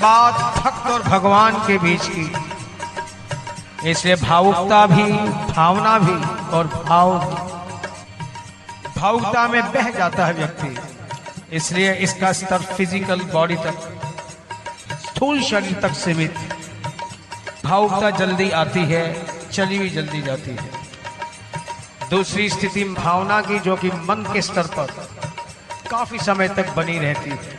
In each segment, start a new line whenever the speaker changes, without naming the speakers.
बात भक्त और भगवान के बीच की। इसलिए भावुकता भी, भावना भी और भाव भावुकता में बह जाता है व्यक्ति। इसलिए इसका स्तर फ़िज़िकल बॉडी तक, स्थूल शरीर तक सीमित। भावुकता जल्दी आती है, चली हुई जल्दी जाती है। दूसरी स्थिति भावना की जो कि मन के स्तर पर काफ़ी समय तक बनी रहती है।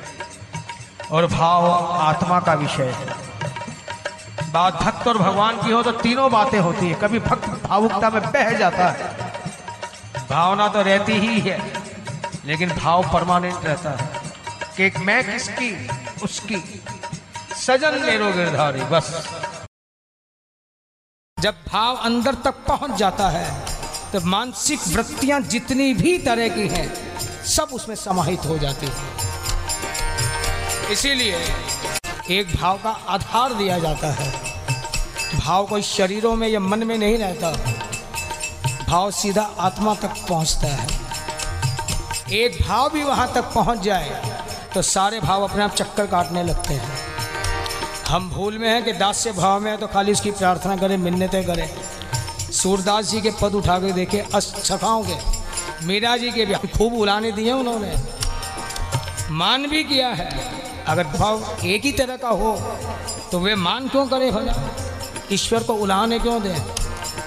और भाव आत्मा का विषय है। बात भक्त और भगवान की हो तो तीनों बातें होती है। कभी भक्त भावुकता में बह जाता है। भावना तो रहती ही है, लेकिन भाव परमानेंट रहता है। कि मैं किसकी, उसकी। सजन मेरो गिरधारी, बस।
जब भाव अंदर तक पहुँच जाता है तो मानसिक वृत्तियाँ जितनी भी तरह की हैं, सब उसमें समाहित हो जाती हैं। इसीलिए एक भाव का आधार दिया जाता है। भाव कोई शरीरों में या मन में नहीं रहता। भाव सीधा आत्मा तक पहुँचता है। एक भाव भी वहाँ तक पहुँच जाए तो सारे भाव अपने आप चक्कर काटने लगते हैं। हम भूल में हैं कि दास्य भाव में है तो खाली उसकी प्रार्थना करें, मिन्नतें करें। सूरदास जी के पद उठा के देखे सखाओं के मीरा जी के भी खूब उलाने दिए उन्होंने। मान भी किया है। अगर भाव एक ही तरह का हो तो वे मान क्यों करे भला ईश्वर को उलाने क्यों दें?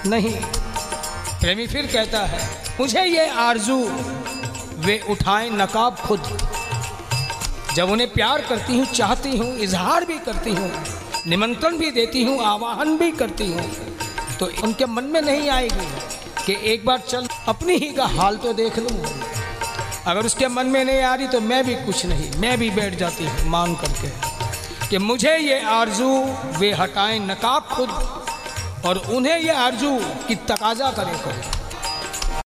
नहीं। प्रेमी फिर कहता है, मुझे ये आरज़ू, वे उठाएँ नकाब खुद। जब उन्हें प्यार करती हूँ, चाहती हूँ, इजहार भी करती हूँ, निमंत्रण भी देती हूँ, आवाहन भी करती हूँ तो उनके मन में नहीं आएगी कि एक बार चल, अपनी ही का हाल तो देख लूँ। अगर उसके मन में नहीं आ रही तो मैं भी कुछ नहीं, मैं भी बैठ जाती हूँ, मान करके। कि मुझे ये आरज़ू वे हटाएँ नकाब खुद, और उन्हें ये आरज़ू की तकाजा करें कोई